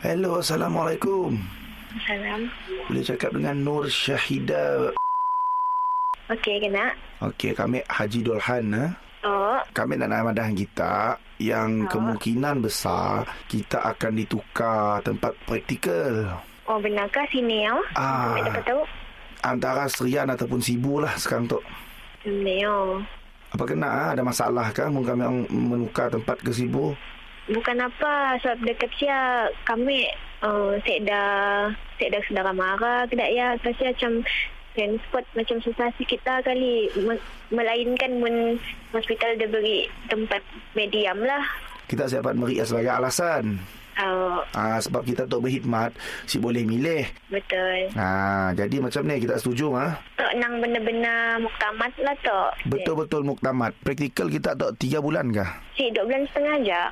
Hello, Assalamualaikum. Salam. Boleh cakap dengan Nur Syahida. Okey, kena. Okey, kami Haji Dolhan. Ha? Oh, Kami nak nak madah kita yang kemungkinan besar kita akan ditukar tempat praktikal. oh benarkah sini ya? Ah. Kami dapat tahu. Antara Serian ataupun Sibu lah sekarang tu. Sini ya. Apa kena ha? Ada masalah kan Mungkin kami menukar tempat ke Sibu Bukan apa, sebab dekat sia kami uh, saya dah saya dah sedara marah tidak ya? Kasi macam transport macam susah sikit lah kali. Me- melainkan mun hospital dia beri tempat medium lah. Kita dapat beri sebagai alasan. Uh, ha, Sebab kita tu berkhidmat Si boleh milih. Betul. Ha, Jadi macam ni kita setuju ha? Tok nang benar-benar muktamad lah tok. Betul-betul muktamad. Praktikal kita tu 3 bulan kah? si dua bulan setengah je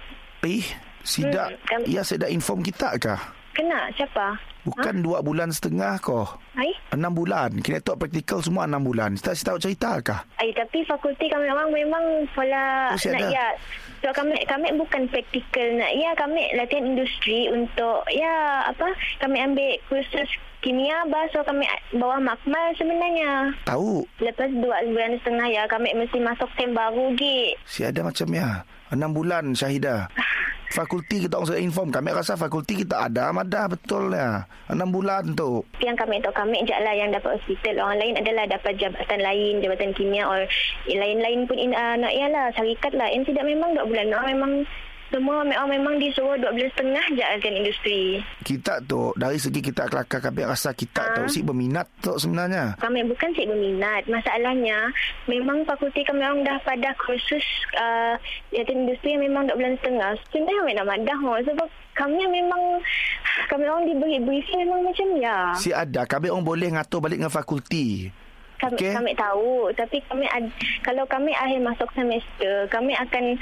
Eh Sidak Hmm, kan- Ya saya dah inform kita kah? kena siapa Bukan dua bulan setengah kah? Hai? Enam bulan Kena tu praktikal semua enam bulan Kita tahu cerita kah? Ay, tapi fakulti kami orang memang pola Oh, nak ya. So kami kami bukan praktikal nak ya kami latihan industri untuk ya apa kami ambil kursus kimia bah so kami bawah makmal sebenarnya. Tahu Lepas dua bulan setengah ya kami mesti masuk tem baru gi. Si ada macam ya Enam bulan Syahidah Fakulti kita orang sudah inform Kami rasa fakulti kita ada Madah betul ya Enam bulan tu Yang kami tahu kami je lah yang dapat hospital. Orang lain adalah dapat jabatan lain, jabatan kimia or lain-lain pun in, uh, nak ya lah syarikat lah. Yang tidak memang dua bulan. Orang memang semua orang memang disuruh dua bulan setengah je latihan industri. Kita tu Dari segi kita kelakar Kami rasa kita Ha? tu Si berminat tu sebenarnya Kami bukan cik berminat. Masalahnya, memang fakulti kami orang dah pada kursus uh, industri yang memang dua bulan setengah. Sebenarnya kami nak madah oh, sebab kami memang kami orang diberi briefing memang macam ya. Si ada Kami orang boleh ngatur balik dengan fakulti Kami, Okey. kami tahu tapi kami ad, kalau kami akhir masuk semester kami akan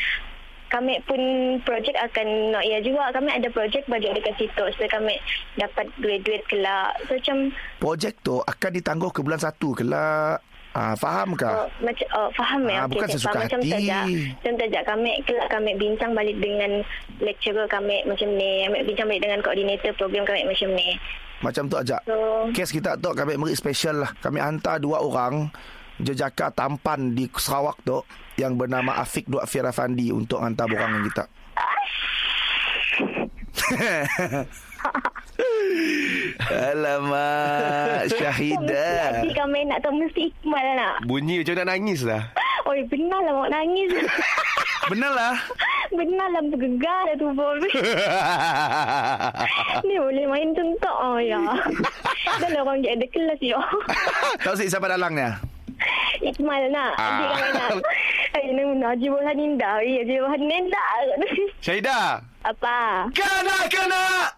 kami pun projek akan nak ya juga kami ada projek bajet dekat situ supaya kami dapat graduate kelak so macam Projek tu akan ditangguh ke bulan satu kelak ah, Faham ke? Oh, macam oh, faham ya Ah, Okey, bukan sesuka faham. macam hati. saja macam saja kami kelak kami bincang balik dengan lecturer kami macam ni kami bincang balik dengan koordinator program kami macam ni Macam tu aja. so Kes kita tu kami beri special lah. Kami hantar dua orang jejaka tampan di Sarawak tu yang bernama Afiq Dua Firafandi untuk hantar borang dengan kita. Alamak, Syahidah. Mesti kami nak tahu mesti Ikmal nak Bunyi macam nak nangis lah. Oi benar lah mau nangis Benar lah. Benar lah bergegar dah tu bol Ni boleh main tentak oh ya Dah lah orang ada kelas ya Tahu si siapa dalangnya? Ikmal nak Ah. Adik kami nak Najib Bohan indah Ya Najib Bohan indah Syahidah. Apa kena!